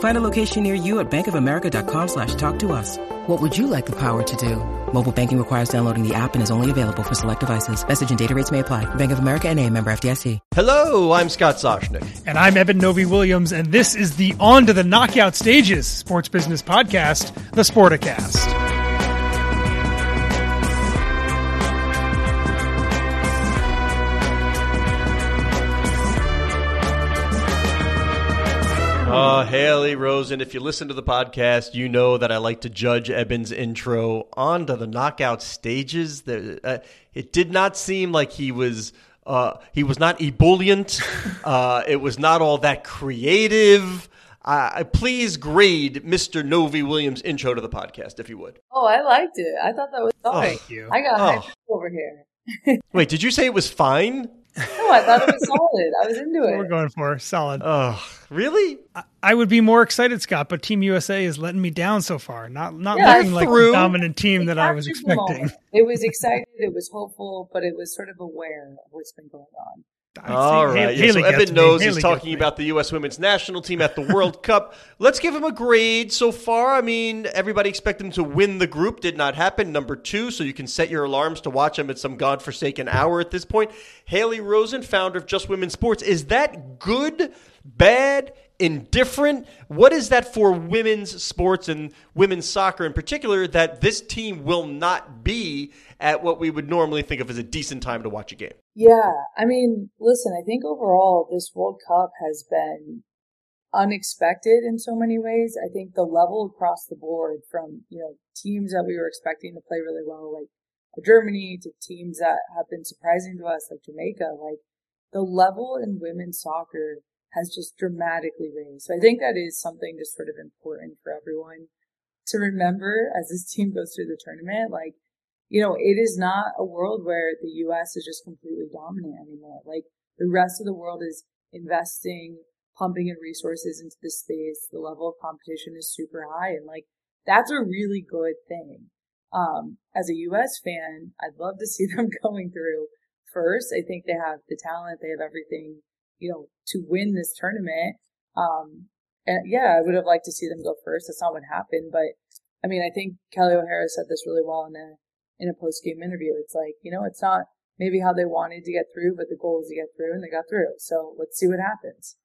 Find a location near you at bankofamerica.com slash talk to us. What would you like the power to do? Mobile banking requires downloading the app and is only available for select devices. Message and data rates may apply. Bank of America and a member FDIC. Hello, I'm Scott Soshnick. And I'm Eben Novy-Williams, and this is the On to the Knockout Stages sports business podcast, the Sporticast. Uh, Haley Rosen, if you listen to the podcast, you know that I like to judge Eben's intro onto the knockout stages. The, uh, it did not seem like he was uh, he was not ebullient. uh, it was not all that creative. Uh, please grade Mr. Novy-Williams' intro to the podcast, if you would. Oh, I liked it. I thought that was fine. Thank you. I got Oh. over here. Wait, did you say it was fine? No, I thought it was solid. I was into What we're going for solid. Oh, really? I would be more excited, Scott, but Team USA is letting me down so far. Not not Yeah, looking like through. the dominant team that I was expecting. It was excited. It was hopeful, but it was sort of aware of what's been going on. I All right. Haley Yeah, so Eben knows he's talking about the U.S. women's national team at the World Cup. Let's give him a grade so far. I mean, everybody expected him to win the group. Did not happen. Number two, so you can set your alarms to watch him at some godforsaken hour at this point. Haley Rosen, founder of Just Women's Sports. Is that good, bad, indifferent? What is that for women's sports and women's soccer in particular that this team will not be at what we would normally think of as a decent time to watch a game? Yeah, I mean, listen, I think overall this World Cup has been unexpected in so many ways. I think the level across the board from, you know, teams that we were expecting to play really well, like Germany, to teams that have been surprising to us, like Jamaica, like the level in women's soccer has just dramatically raised. So I think that is something just sort of important for everyone to remember as this team goes through the tournament. Like, you know, it is not a world where the U.S. is just completely dominant anymore. Like the rest of the world is investing, pumping in resources into this space. The level of competition is super high. And like, that's a really good thing. Um, as a U.S. fan, I'd love to see them going through first. I think they have the talent. They have everything, you know, to win this tournament. Um, and yeah, I would have liked to see them go first. That's not what happened, but I mean, I think Kelly O'Hara said this really well in a in a post game interview. It's like, you know, it's not maybe how they wanted to get through, but the goal is to get through, and they got through. So let's see what happens.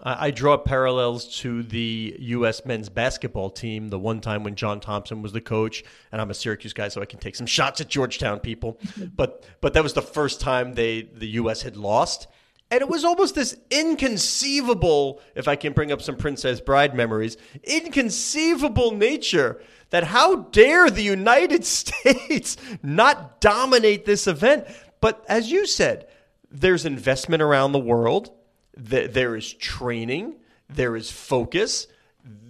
I I draw parallels to the U.S. men's basketball team. The one time when John Thompson was the coach, and I'm a Syracuse guy, so I can take some shots at Georgetown people. but but that was the first time they the U.S. had lost, and it was almost this inconceivable, if I can bring up some Princess Bride memories, inconceivable nature that how dare the United States not dominate this event? But as you said, there's investment around the world. There is training. There is focus.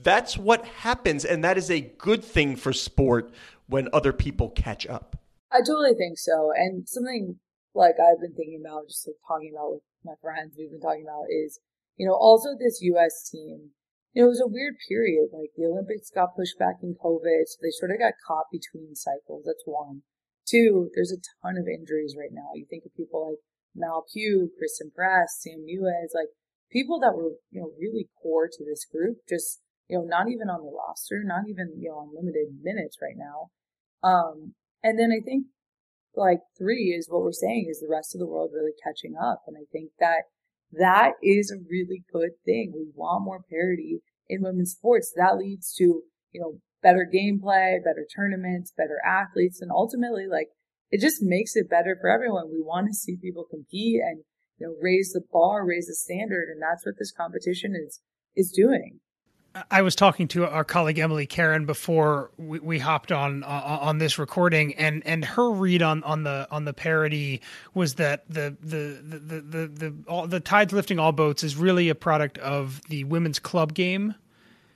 That's what happens, and that is a good thing for sport when other people catch up. I totally think so. And something like I've been thinking about, just like talking about with my friends, we've been talking about is, you know, also this U.S. team. You know, it was a weird period. Like the Olympics got pushed back in COVID, so they sort of got caught between cycles. That's one. Two, there's a ton of injuries right now. You think of people like Mal Pugh, Christen Press, Sam Mewis, like people that were, you know, really core to this group, just, you know, not even on the roster, not even, you know, on limited minutes right now. Um, and then I think like three is what we're saying is the rest of the world really catching up. And I think that that is a really good thing. We want more parity in women's sports. That leads to, you know, better gameplay, better tournaments, better athletes, and ultimately like it just makes it better for everyone. We want to see people compete and you know, raise the bar, raise the standard. And that's what this competition is, is doing. I was talking to our colleague Emily Caron before we, we hopped on uh, on this recording, and, and her read on, on the on the parody was that the the the the the, the, all, the tides lifting all boats is really a product of the women's club game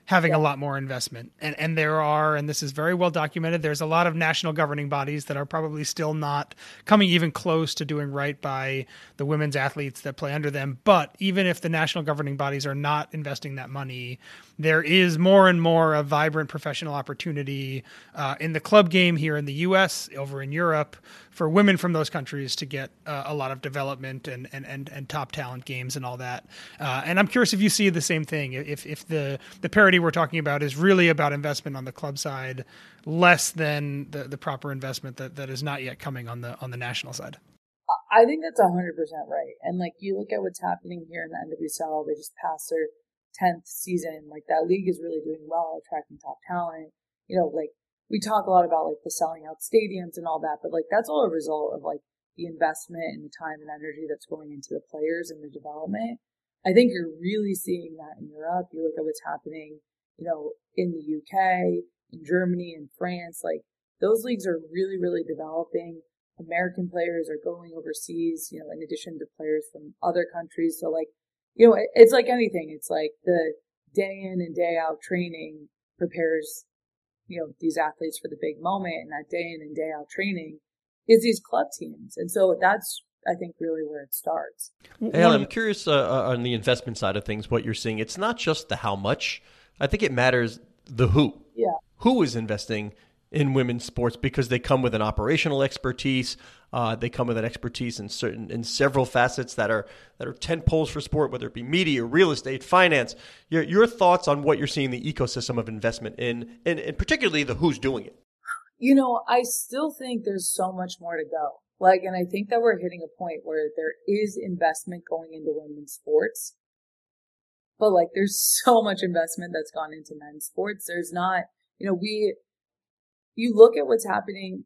having yeah. a lot more investment. And and there are, and this is very well documented, there's a lot of national governing bodies that are probably still not coming even close to doing right by the women's athletes that play under them. But even if the national governing bodies are not investing that money, there is more and more a vibrant professional opportunity uh, in the club game here in the U.S., over in Europe, for women from those countries to get uh, a lot of development and, and, and, and top talent games and all that. Uh, and I'm curious if you see the same thing. If if the the parity we're talking about is really about investment on the club side, less than the, the proper investment that, that is not yet coming on the on the national side. I think that's hundred percent right. And like you look at what's happening here in the NWSL, they just passed their tenth season. Like that league is really doing well, attracting top talent. You know, like we talk a lot about like the selling out stadiums and all that, but like that's all a result of like the investment and the time and energy that's going into the players and the development. I think you're really seeing that in Europe. You look at what's happening, you know, in the UK, in Germany, in France, like those leagues are really, really developing. American players are going overseas, you know, in addition to players from other countries. So like, you know, it's like anything. It's like the day in and day out training prepares you know, these athletes for the big moment and that day in and day out training is these club teams. And so that's, I think, really where it starts. Hey, I'm curious uh, uh, on the investment side of things, what you're seeing. It's not just the how much. I think it matters the who. Yeah. Who is investing in women's sports because they come with an operational expertise. Uh, they come with an expertise in certain in several facets that are that are tent poles for sport, whether it be media, real estate, finance. Your your thoughts on what you're seeing the ecosystem of investment in, and, and particularly the who's doing it. You know, I still think there's so much more to go. Like, and I think that we're hitting a point where there is investment going into women's sports, but like, there's so much investment that's gone into men's sports. There's not, you know, we you look at what's happening,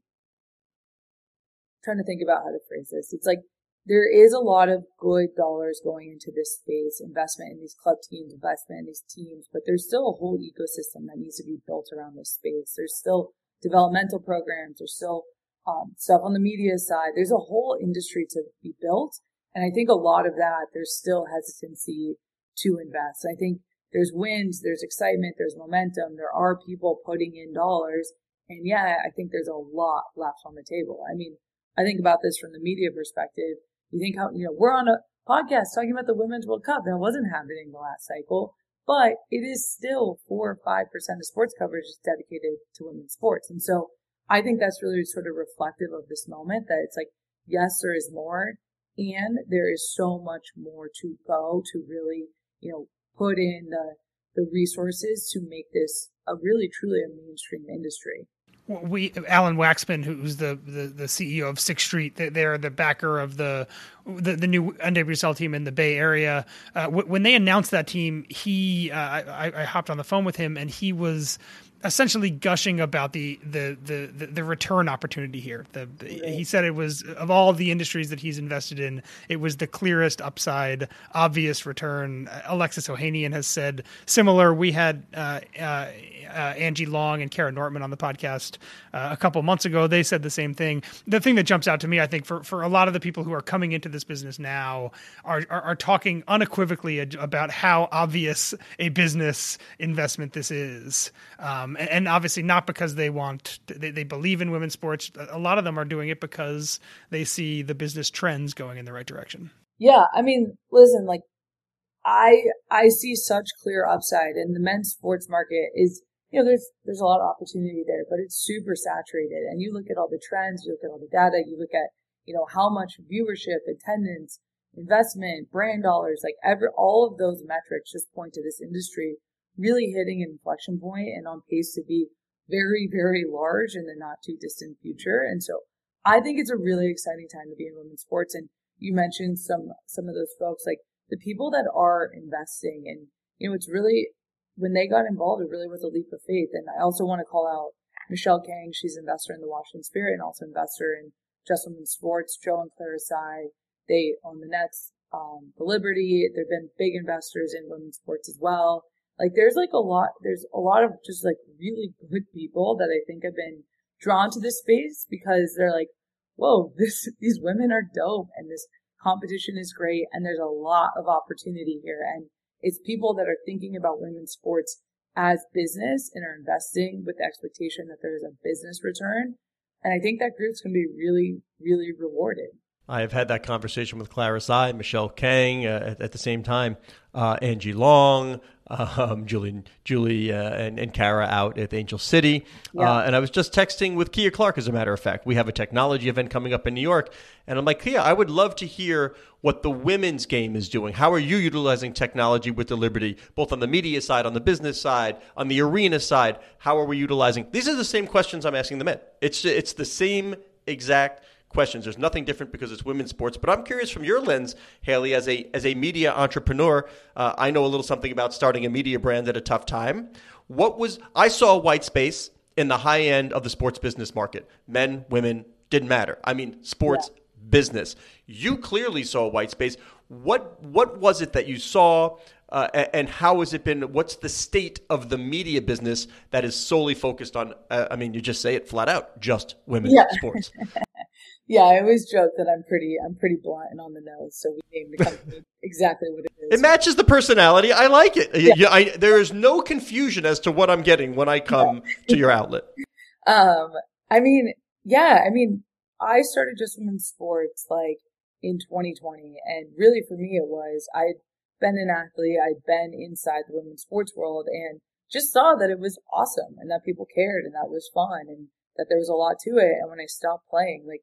I'm trying to think about how to phrase this. It's like there is a lot of good dollars going into this space, investment in these club teams, investment in these teams, but there's still a whole ecosystem that needs to be built around this space. There's still developmental programs. There's still um, stuff on the media side. There's a whole industry to be built. And I think a lot of that, there's still hesitancy to invest. I think there's wins, there's excitement, there's momentum. There are people putting in dollars and yet, I think there's a lot left on the table. I mean, I think about this from the media perspective. You think how, you know, we're on a podcast talking about the Women's World Cup. That wasn't happening the last cycle, but it is still four or 5% of sports coverage is dedicated to women's sports. And so I think that's really sort of reflective of this moment that it's like, yes, there is more and there is so much more to go to really, you know, put in the, the resources to make this a really truly a mainstream industry we Alan Waxman, who's the, the, the CEO of Sixth Street, they're the backer of the the, the new NWSL team in the Bay Area. Uh, when they announced that team, he uh, I, I hopped on the phone with him, and he was essentially gushing about the the the the, return opportunity here. The, the, he said it was of all the industries that he's invested in, it was the clearest upside, obvious return. Alexis Ohanian has said similar. We had uh, uh, uh, Angie Long and Kara Nortman on the podcast uh, a couple months ago. They said the same thing. The thing that jumps out to me, I think, for for a lot of the people who are coming into this business now, are are, are talking unequivocally about how obvious a business investment this is. Um, um, and, and, obviously not because they want they, they believe in women's sports. A lot of them are doing it because they see the business trends going in the right direction. Yeah, I mean, listen, like I I see such clear upside, and the men's sports market is you know there's there's a lot of opportunity there, but it's super saturated. And you look at all the trends, you look at all the data, you look at you know how much viewership, attendance, investment, brand dollars, like every all of those metrics just point to this industry really hitting an inflection point and on pace to be very, very large in the not too distant future. And so I think it's a really exciting time to be in women's sports. And you mentioned some, some of those folks, like the people that are investing and, you know, it's really, when they got involved, it really was a leap of faith. And I also want to call out Michelle Kang. She's investor in the Washington Spirit and also investor in Just Women's Sports. Joe and Clara Tsai, they own the Nets. um, the Liberty. There've been big investors in women's sports as well. Like there's like a lot, there's a lot of just like really good people that I think have been drawn to this space because they're like, whoa, this, these women are dope and this competition is great and there's a lot of opportunity here. And it's people that are thinking about women's sports as business and are investing with the expectation that there is a business return. And I think that group's going to be really, really rewarded. I have had that conversation with Clara Michelle Kang uh, at, at, the same time, uh, Angie Long, um, Julie, Julie, uh, and, and Kara out at Angel City. Yeah. Uh, and I was just texting with Keia Clark, as a matter of fact. We have a technology event coming up in New York. And I'm like, Keia, I would love to hear what the women's game is doing. How are you utilizing technology with the Liberty, both on the media side, on the business side, on the arena side? How are we utilizing? These are the same questions I'm asking the men. It's, it's the same exact questions. There's nothing different because it's women's sports. But I'm curious from your lens, Haley, as a as a media entrepreneur. Uh, I know a little something about starting a media brand at a tough time. What was I saw white space in the high end of the sports business market. Men, women didn't matter. I mean, sports yeah. business. You clearly saw white space. What what was it that you saw? Uh, and how has it been? What's the state of the media business that is solely focused on? Uh, I mean, you just say it flat out, just women's yeah. sports. Yeah, I always joke that I'm pretty I'm pretty blunt and on the nose, so we named the company exactly what it is. It matches the personality. I like it. Yeah. I, there is no confusion as to what I'm getting when I come to your outlet. Um, I mean, yeah, I mean, I started just women's sports like in 2020, and really for me it was I'd been an athlete, I'd been inside the women's sports world, and just saw that it was awesome and that people cared and that was fun and that there was a lot to it. And when I stopped playing, like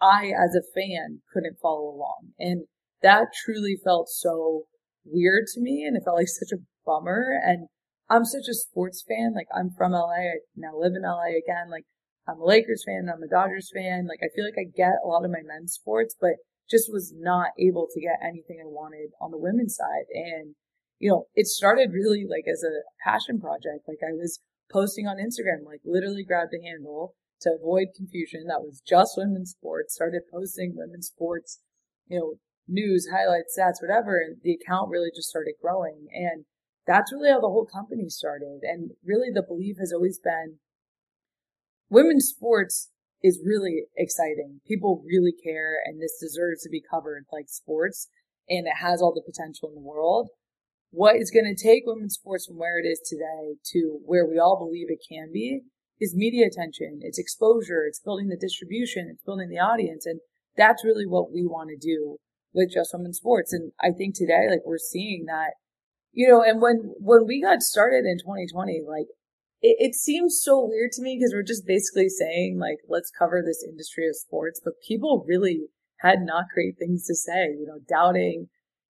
I, as a fan, couldn't follow along. And that truly felt so weird to me. And it felt like such a bummer. And I'm such a sports fan. Like, I'm from LA. I now live in LA again. Like, I'm a Lakers fan. I'm a Dodgers fan. Like, I feel like I get a lot of my men's sports, but just was not able to get anything I wanted on the women's side. And, you know, it started really like as a passion project. Like, I was posting on Instagram, like, literally grabbed a handle to avoid confusion. That was just women's sports, started posting women's sports, you know, news, highlights, stats, whatever. And the account really just started growing. And that's really how the whole company started. And really the belief has always been women's sports is really exciting. People really care and this deserves to be covered like sports and it has all the potential in the world. What is going to take women's sports from where it is today to where we all believe it can be is media attention, it's exposure, it's building the distribution, it's building the audience. And that's really what we want to do with Just Women's Sports. And I think today, like we're seeing that, you know, and when, when we got started in 2020, like it, it seems so weird to me because we're just basically saying like, let's cover this industry of sports, but people really had not great things to say, you know, doubting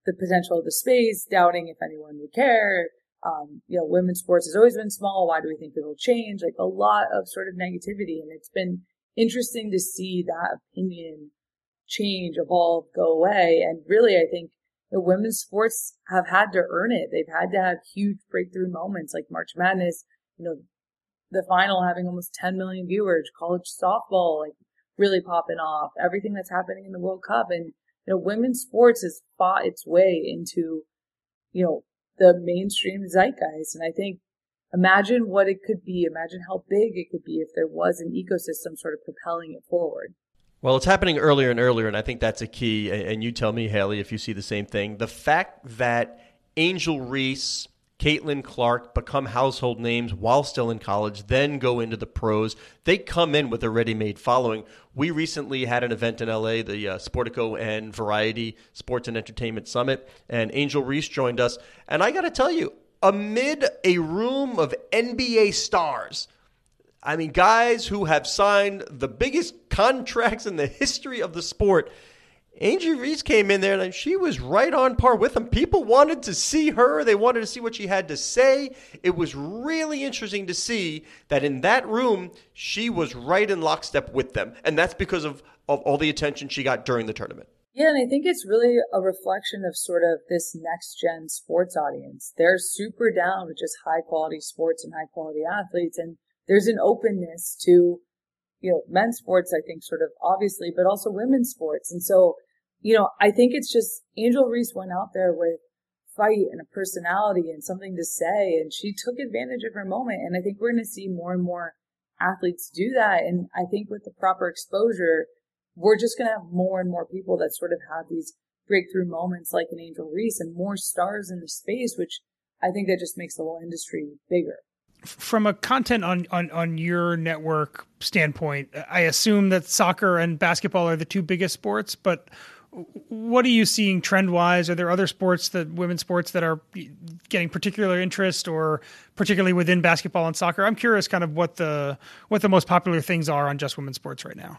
the potential of the space, doubting if anyone would care, um, you know, women's sports has always been small. Why do we think it'll change? Like a lot of sort of negativity. And it's been interesting to see that opinion change, evolve, go away. And really, I think the women's sports have had to earn it. They've had to have huge breakthrough moments like March Madness, you know, the final having almost 10 million viewers, college softball, like really popping off, everything that's happening in the World Cup. And, you know, women's sports has fought its way into, you know, the mainstream zeitgeist. And I think imagine what it could be. Imagine how big it could be if there was an ecosystem sort of propelling it forward. Well, it's happening earlier and earlier, and I think that's a key. And you tell me, Haley, if you see the same thing. The fact that Angel Reese Caitlin Clark become household names while still in college, then go into the pros. They come in with a ready made following. We recently had an event in LA, the uh, Sportico and Variety Sports and Entertainment Summit, and Angel Reese joined us. And I got to tell you, amid a room of NBA stars, I mean, guys who have signed the biggest contracts in the history of the sport Angie Reese came in there and she was right on par with them. People wanted to see her. They wanted to see what she had to say. It was really interesting to see that in that room, she was right in lockstep with them. And that's because of, of all the attention she got during the tournament. Yeah, and I think it's really a reflection of sort of this next gen sports audience. They're super down with just high quality sports and high quality athletes. And there's an openness to, you know, men's sports, I think, sort of obviously, but also women's sports. And so you know, I think it's just Angel Reese went out there with fight and a personality and something to say, and she took advantage of her moment. And I think we're going to see more and more athletes do that. And I think with the proper exposure, we're just going to have more and more people that sort of have these breakthrough moments like an Angel Reese and more stars in the space, which I think that just makes the whole industry bigger. From a content on, on, on your network standpoint, I assume that soccer and basketball are the two biggest sports, but what are you seeing trend wise? Are there other sports that women's sports that are getting particular interest or particularly within basketball and soccer? I'm curious kind of what the what the most popular things are on just women's sports right now.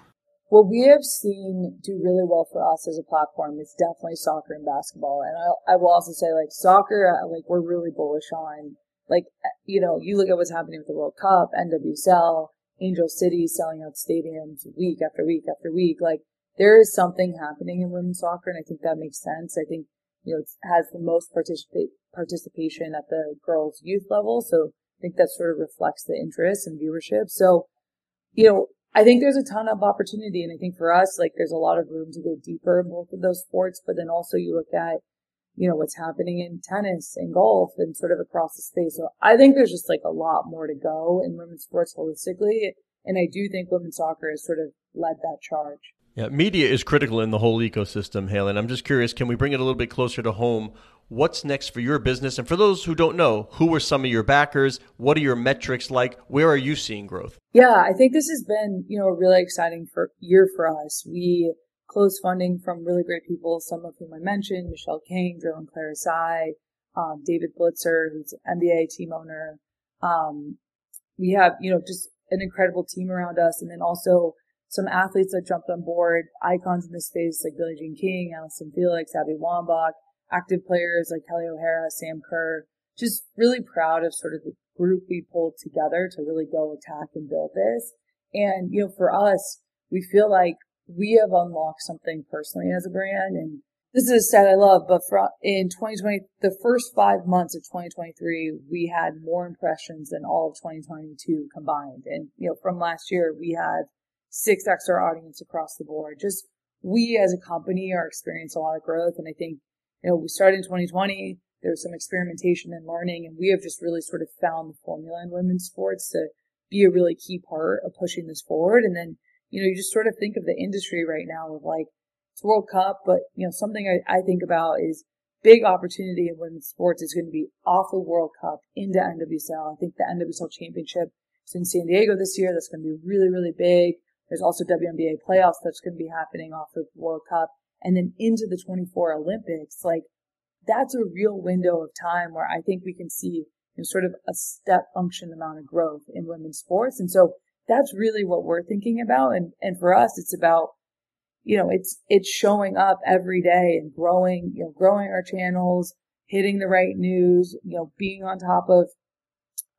What we have seen do really well for us as a platform is definitely soccer and basketball. And I, I will also say like soccer, like we're really bullish on like, you know, you look at what's happening with the World Cup, NWSL, Angel City selling out stadiums week after week after week. Like there is something happening in women's soccer, and I think that makes sense. I think you know it has the most participate participation at the girls' youth level, so I think that sort of reflects the interest and viewership. So, you know, I think there's a ton of opportunity, and I think for us, like there's a lot of room to go deeper in both of those sports. But then also you look at you know what's happening in tennis and golf and sort of across the space. So I think there's just like a lot more to go in women's sports holistically, and I do think women's soccer has sort of led that charge. Yeah, media is critical in the whole ecosystem, Halen. I'm just curious, can we bring it a little bit closer to home? What's next for your business? And for those who don't know, who are some of your backers? What are your metrics like? Where are you seeing growth? Yeah, I think this has been, you know, a really exciting for, year for us. We closed funding from really great people, some of whom I mentioned, Michelle Kang, Drew and Clara Tsai, um, David Blitzer, who's an NBA team owner. Um, we have, you know, just an incredible team around us. And then also some athletes that jumped on board, icons in the space like Billie Jean King, Allyson Felix, Abby Wambach, active players like Kelly O'Hara, Sam Kerr. Just really proud of sort of the group we pulled together to really go attack and build this. And, you know, for us, we feel like we have unlocked something personally as a brand. And this is a stat I love, but for in 2020, the first five months of 2023, we had more impressions than all of 2022 combined. And, you know, from last year, we had six extra audience across the board. Just we as a company are experiencing a lot of growth. And I think, you know, we started in 2020. There was some experimentation and learning, and we have just really sort of found the formula in women's sports to be a really key part of pushing this forward. And then, you know, you just sort of think of the industry right now of like, it's World Cup, but, you know, something I, I think about is big opportunity in women's sports is going to be off the World Cup into NWSL. I think the NWSL championship is in San Diego this year. That's going to be really, really big. There's also WNBA playoffs that's going to be happening off of World Cup and then into the 24 Olympics. Like that's a real window of time where I think we can see you know, sort of a step function amount of growth in women's sports. And so that's really what we're thinking about. And, and for us, it's about, you know, it's, it's showing up every day and growing, you know, growing our channels, hitting the right news, you know, being on top of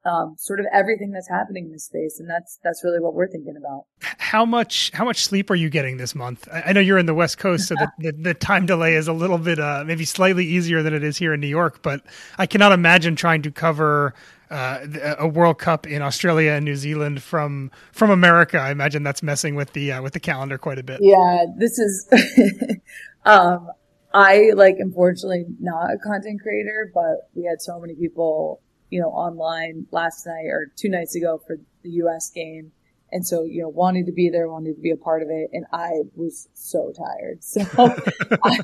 um, sort of everything that's happening in this space, and that's that's really what we're thinking about. How much how much sleep are you getting this month? I know you're in the West Coast, so the, the, the, time delay is a little bit uh, maybe slightly easier than it is here in New York. But I cannot imagine trying to cover uh, a World Cup in Australia and New Zealand from from America. I imagine that's messing with the uh, with the calendar quite a bit. Yeah, this is. um, I like unfortunately not a content creator, but we had so many people you know, online last night or two nights ago for the U.S. game. And so, you know, wanted to be there, wanted to be a part of it. And I was so tired. So I,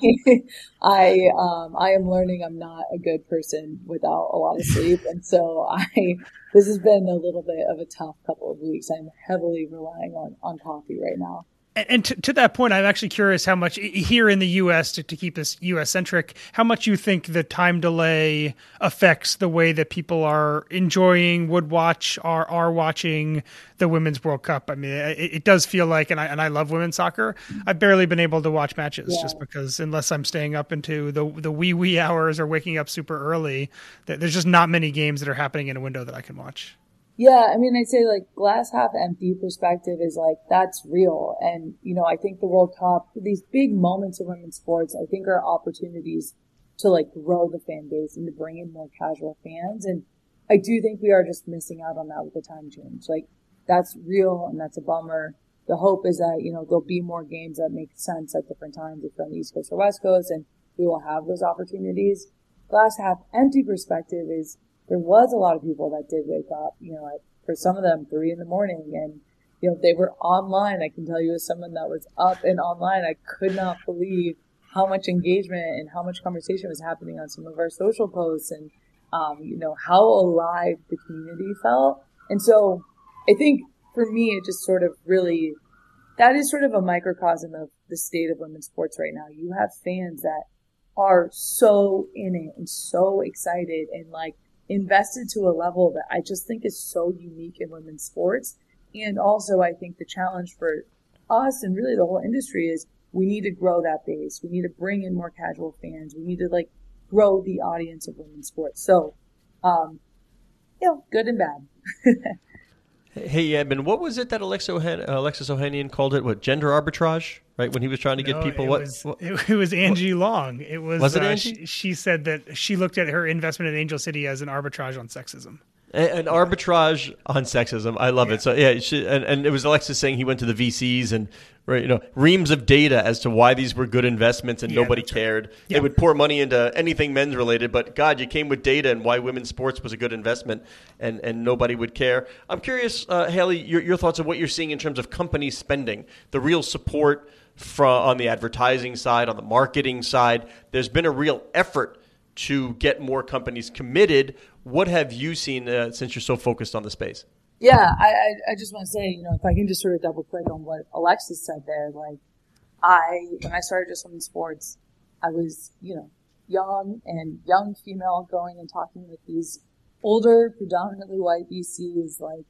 I, um, I am learning I'm not a good person without a lot of sleep. And so I, this has been a little bit of a tough couple of weeks. I'm heavily relying on, on coffee right now and to, to, that point, I'm actually curious how much here in the U.S. to, to keep this U.S. centric, how much you think the time delay affects the way that people are enjoying, would watch, are are watching the Women's World Cup. I mean, it, it does feel like, and I and I love women's soccer. I've barely been able to watch matches yeah. just because unless I'm staying up into the the wee wee hours or waking up super early, there's just not many games that are happening in a window that I can watch. Yeah, I mean, I'd say like glass half empty perspective is like that's real. And, you know, I think the World Cup, these big moments of women's sports, I think are opportunities to like grow the fan base and to bring in more casual fans. And I do think we are just missing out on that with the time change. Like that's real and that's a bummer. the hope is that, you know, there'll be more games that make sense at different times if you're on the East Coast or West Coast and we will have those opportunities. Glass half empty perspective is there was a lot of people that did wake up, you know, at, for some of them three in the morning and, you know, they were online. I can tell you as someone that was up and online, I could not believe how much engagement and how much conversation was happening on some of our social posts and, um, you know, how alive the community felt. And so I think for me, it just sort of really, that is sort of a microcosm of the state of women's sports right now. You have fans that are so in it and so excited and like invested to a level that I just think is so unique in women's sports. And also, I think the challenge for us and really the whole industry is we need to grow that base. We need to bring in more casual fans. We need to like grow the audience of women's sports. So, um, you know, good and bad. hey, Eben, what was it that Alexis Ohanian called it? What gender arbitrage? Right when he was trying to get people it what? was, what- it, was Angie Long. It was. Was it uh, Angie? She, she said that she looked at her investment in Angel City as an arbitrage on sexism. An arbitrage on sexism. I love it. So yeah, she, and, and it was Alexis saying he went to the VCs and right, you know reams of data as to why these were good investments and Yeah, nobody right. cared. Yeah. They would pour money into anything men's related, but God, you came with data and why women's sports was a good investment, and and nobody would care. I'm curious, uh, Haley, your your thoughts on what you're seeing in terms of company spending, the real support from on the advertising side, on the marketing side. There's been a real effort to get more companies committed. What have you seen uh, since you're so focused on the space? Yeah, I, I, just want to say, you know, if I can just sort of double click on what Alexis said there, like, I, when I started just women's sports, I was, you know, young and young female going and talking with these older, predominantly white VCs, like,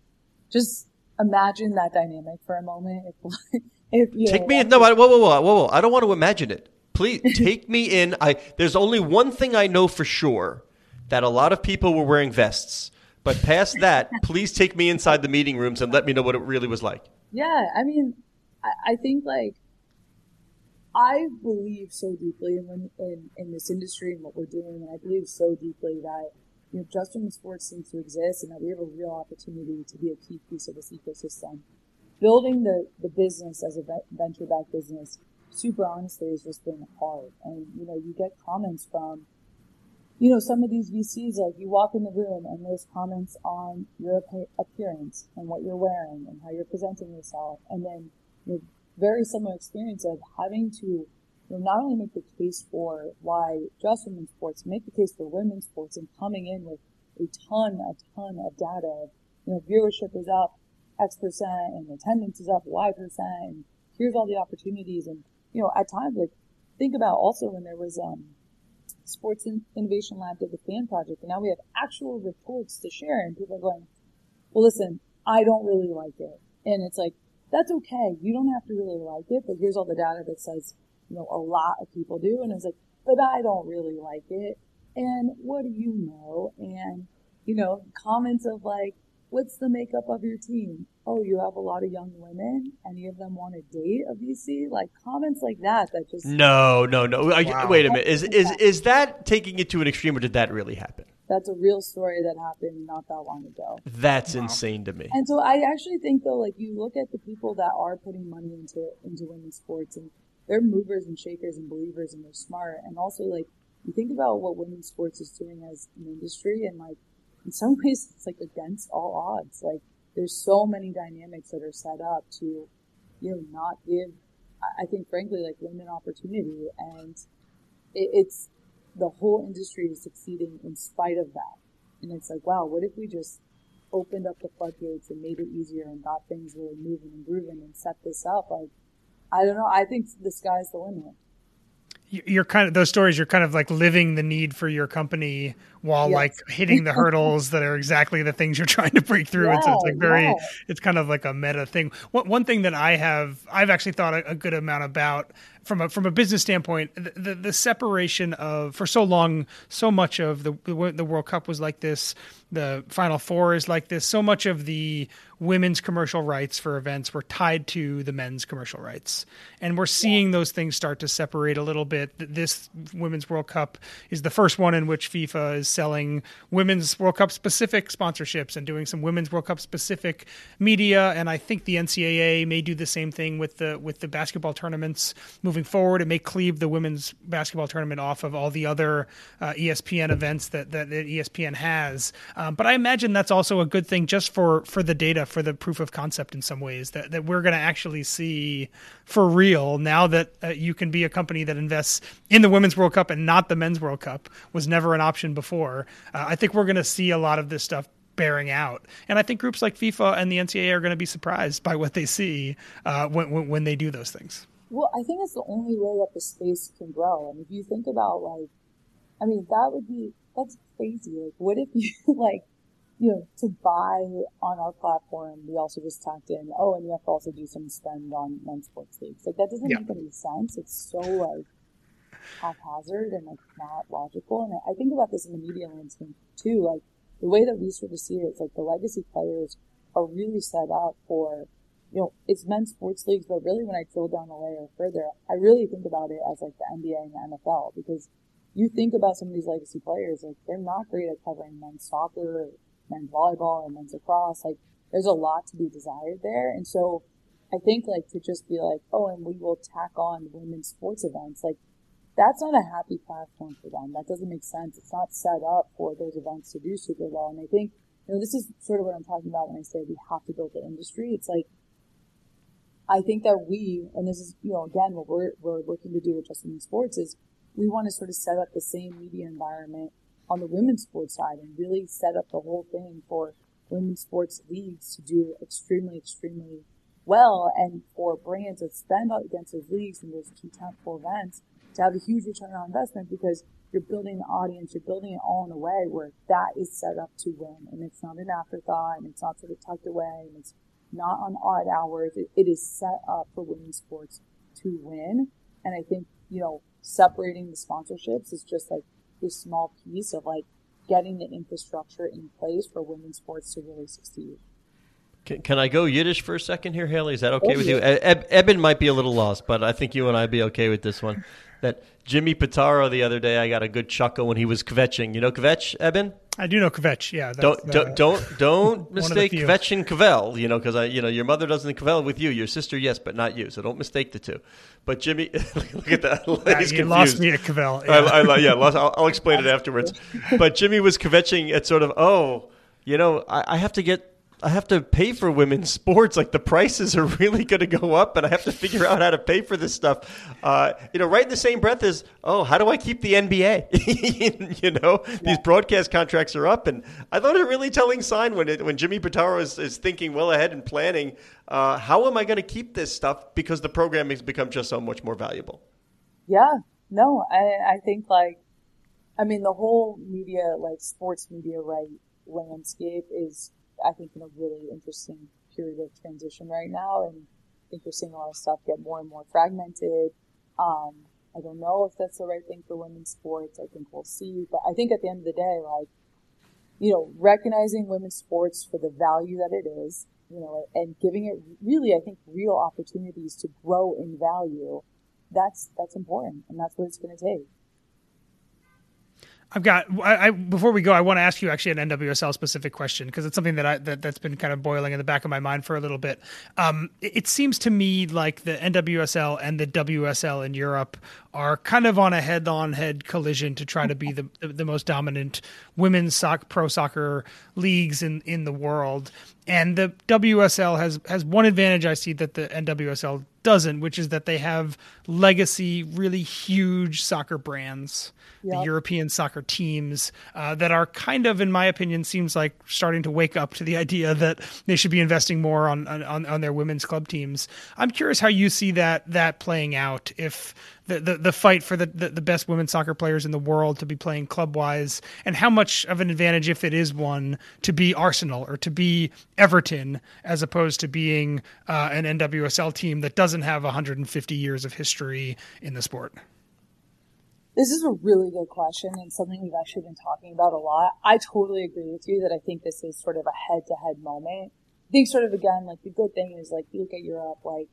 just imagine that dynamic for a moment. If you Take me in. No, I, whoa, whoa, whoa, whoa, whoa. I don't want to imagine it. Please take me in. I there's only one thing I know for sure that a lot of people were wearing vests. But past that, please take me inside the meeting rooms and let me know what it really was like. Yeah, I mean, I, I think like I believe so deeply in, when- in in this industry and what we're doing, and I believe so deeply that you know just when the sports seems to exist, and that we have a real opportunity to be a key piece of this ecosystem. Building the the business as a venture backed business, super honestly, has just been hard, and you know you get comments from you know, some of these VCs, like you walk in the room and there's comments on your appearance and what you're wearing and how you're presenting yourself. And then, you know, very similar experience of having to, you know, not only make the case for why just women's sports, make the case for women's sports and coming in with a ton, a ton of data. You know, viewership is up X percent and attendance is up Y percent and here's all the opportunities. And, you know, at times, like, think about also when there was, um, Sports Innovation Lab did the fan project, and now we have actual reports to share, and people are going, well, listen, I don't really like it. And it's like, that's okay. You don't have to really like it, but here's all the data that says, you know, a lot of people do. And it's like, but I don't really like it. And what do you know? And, you know, comments of like, what's the makeup of your team? Oh, you have a lot of young women. Any of them want to date a VC? Like comments like that, that just, No, no, no. Are you- Wow. Wait a minute. Is is is that taking it to an extreme, or did that really happen? that's a real story that happened not that long ago. That's insane to me. And so I actually think though, like you look at the people that are putting money into into women's sports, and they're movers and shakers and believers, and they're smart. And also, like you think about what women's sports is doing as an industry, and like in some ways, it's like against all odds. Like there's so many dynamics that are set up to, you know, not give. I- think, frankly, like women opportunity, and it, it's the whole industry is succeeding in spite of that. And it's like, wow, what if we just opened up the floodgates and made it easier and got things really moving and grooving and set this up? Like, I don't know. I think the sky's the limit. You- You're kind of those stories. You're kind of like living the need for your company while Yes. like hitting the hurdles that are exactly the things you're trying to break through. and so it's like very, yeah. it's kind of like a meta thing. One one thing that I have, I've actually thought a, a good amount about from a from a business standpoint, the, the, the separation of for so long, so much of the the World Cup was like this. The Final Four is like this. So much of the women's commercial rights for events were tied to the men's commercial rights, and we're seeing those things start to separate a little bit. This Women's World Cup is the first one in which FIFA is selling Women's World Cup specific sponsorships and doing some Women's World Cup specific media, and I think the NCAA may do the same thing with the with the basketball tournaments moving forward. It may cleave the women's basketball tournament off of all the other uh, ESPN events that, that, that ESPN has. Um, but I imagine that's also a good thing just for for the data, for the proof of concept in some ways that, that we're going to actually see for real now that uh, you can be a company that invests in the Women's World Cup and not the Men's World Cup was never an option before. Uh, I think we're going to see a lot of this stuff bearing out. And I think groups like FIFA and the NCAA are going to be surprised by what they see uh, when, when, when they do those things. Well, I think it's the only way that the space can grow. And if you think about like, I mean, that would be, that's crazy. Like, what if you like, you know, to buy on our platform, we also just tacked in, oh, and you have to also do some spend on men's sports leagues. Like, that doesn't yeah. make any sense. It's so like haphazard and like not logical. And I think about this in the media landscape too. Like, the way that we sort of see it, it's like the legacy players are really set up for you know, it's men's sports leagues, but really when I drill down a layer further, I really think about it as like the NBA and the NFL because you think about some of these legacy players, like they're not great at covering men's soccer, men's volleyball, or men's lacrosse. Like there's a lot to be desired there. And so I think like to just be like, oh, and we will tack on women's sports events, like that's not a happy platform for them. That doesn't make sense. It's not set up for those events to do super well. And I think, you know, this is sort of what I'm talking about when I say we have to build the industry. It's like, I think that we, and this is, you know, again, what we're, we're looking to do with Just Women's Sports is we want to sort of set up the same media environment on the women's sports side and really set up the whole thing for women's sports leagues to do extremely, extremely well and for brands that spend against those leagues and those key tentpole events to have a huge return on investment because you're building the audience, you're building it all in a way where that is set up to win and it's not an afterthought and it's not sort of tucked away and it's not on odd hours. It, it is set up for women's sports to win. And I think, you know, separating the sponsorships is just like this small piece of like getting the infrastructure in place for women's sports to really succeed. Can, can I go Yiddish for a second here, Haley? Is that okay oh, with you? Eb, Eben might be a little lost, but I think you and I'd be okay with this one. That Jimmy Pitaro the other day, I got a good chuckle when he was kvetching. You know kvetch, Eben? I do know kvetch. Yeah. Don't, the, don't don't uh, don't mistake kvetch and kvell. You know, because I you know your mother doesn't kvell with you. Your sister, yes, but not you. So don't mistake the two. But Jimmy, look at that. Yeah, you lost me at kvell. Yeah, I, I, yeah lost, I'll, I'll, explain it afterwards. But Jimmy was kvetching at sort of oh, you know, I, I have to get I have to pay for women's sports. Like the prices are really going to go up, and I have to figure out how to pay for this stuff. Uh, you know, right in the same breath as, oh, how do I keep the NBA? you know, yeah. these broadcast contracts are up, and I thought it a really telling sign when it, when Jimmy Pitaro is, is thinking well ahead and planning. Uh, how am I going to keep this stuff because the programming has become just so much more valuable? Yeah, no, I, I think like, I mean, the whole media, like sports media, right landscape is I think, in a really interesting period of transition right now. And I think we're seeing a lot of stuff get more and more fragmented. Um, I don't know if that's the right thing for women's sports. I think we'll see. But I think at the end of the day, like, you know, recognizing women's sports for the value that it is, you know, and giving it really, I think, real opportunities to grow in value, that's, that's important. And that's what it's going to take. I've got. I, I, before we go, I want to ask you actually an NWSL specific question because it's something that I that, that's been kind of boiling in the back of my mind for a little bit. Um, it, it, seems to me like the NWSL and the WSL in Europe are kind of on a head-on-head collision to try to be the the, the most dominant women's soc- pro soccer leagues in in the world. And the WSL has has one advantage I see that the NWSL doesn't, which is that they have legacy, really huge soccer brands, yep. the European soccer teams uh, that are kind of, in my opinion, seems like starting to wake up to the idea that they should be investing more on on, on their women's club teams. I'm curious how you see that that playing out if the, the, the fight for the, the, the best women's soccer players in the world to be playing club wise, and how much of an advantage, if it is one, to be Arsenal or to be Everton as opposed to being uh, an NWSL team that doesn't have 150 years of history in the sport? This is a really good question and something we've actually been talking about a lot. I totally agree with you that I think this is sort of a head to head moment. I think sort of again, like the good thing is like you look at Europe, like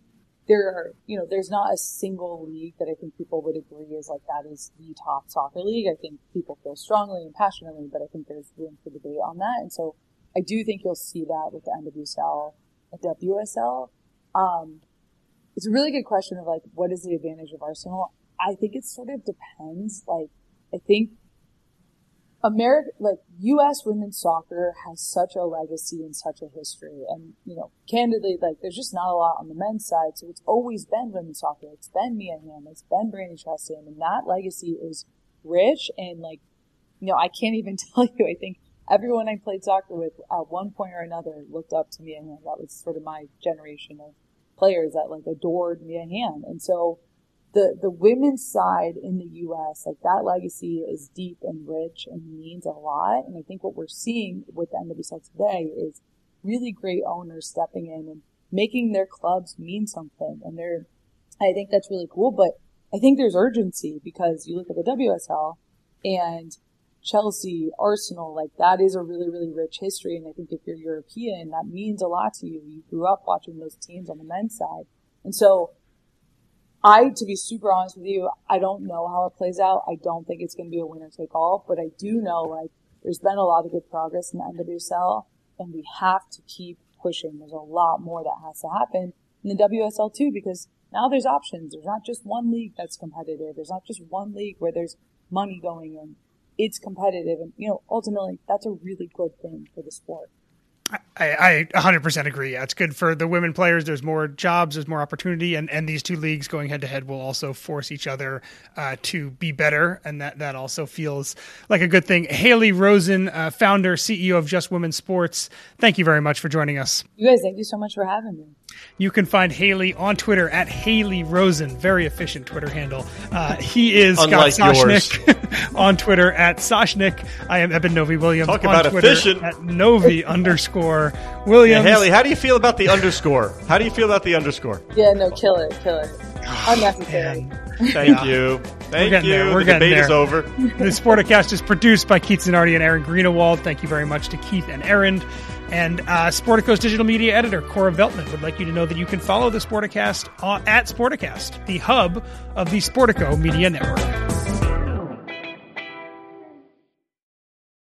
there are, you know, there's not a single league that I think people would agree is like that is the top soccer league. I think people feel strongly and passionately, but I think there's room for debate on that. And so I do think you'll see that with the NWSL, the WSL. Um, it's a really good question of like, what is the advantage of Arsenal? I think it sort of depends. Like, I think America, like U.S. women's soccer has such a legacy and such a history. And, you know, candidly, like there's just not a lot on the men's side. So it's always been women's soccer. It's been Mia Hamm. It's been Brandi Chastain. And that legacy is rich. And like, you know, I can't even tell you, I think everyone I played soccer with at one point or another looked up to Mia Hamm. That was sort of my generation of players that like adored Mia Hamm. And so, the the women's side in the U.S. like that legacy is deep and rich and means a lot. And I think what we're seeing with the NWSL today is really great owners stepping in and making their clubs mean something. And they're, I think that's really cool. But I think there's urgency because you look at the WSL and Chelsea, Arsenal, like that is a really, really rich history. And I think if you're European, that means a lot to you. You grew up watching those teams on the men's side. And so I, to be super honest with you, I don't know how it plays out. I don't think it's going to be a winner take all, but I do know like there's been a lot of good progress in the NWSL and we have to keep pushing. There's a lot more that has to happen in the WSL too because now there's options. There's not just one league that's competitive. There's not just one league where there's money going in. It's competitive and, you know, ultimately that's a really good thing for the sport. I, I 100% agree. Yeah, it's good for the women players. There's more jobs, there's more opportunity, and, and these two leagues going head to head will also force each other uh, to be better, and that, that also feels like a good thing. Haley Rosen, uh, founder, CEO of Just Women's Sports, thank you very much for joining us. You guys, thank you so much for having me. You can find Haley on Twitter at Haley Rosen. Very efficient Twitter handle. Uh, he is Unlike Scott Soshnick on Twitter at Soshnick. I am Eben Novy-Williams Talk on about Twitter efficient. at Novy underscore Williams. Yeah, Haley, how do you feel about the underscore? How do you feel about the underscore? Yeah, no, kill it, kill it. Unnecessary. Thank you. Thank getting you. there. We're the getting debate is there. over. The Sporticast is produced by Keith Zanardi and Aaron Greenewald. Thank you very much to Keith and Aaron. And uh, Sportico's digital media editor, Cora Veltman, would like you to know that you can follow the Sporticast uh, at Sporticast, the hub of the Sportico Media Network.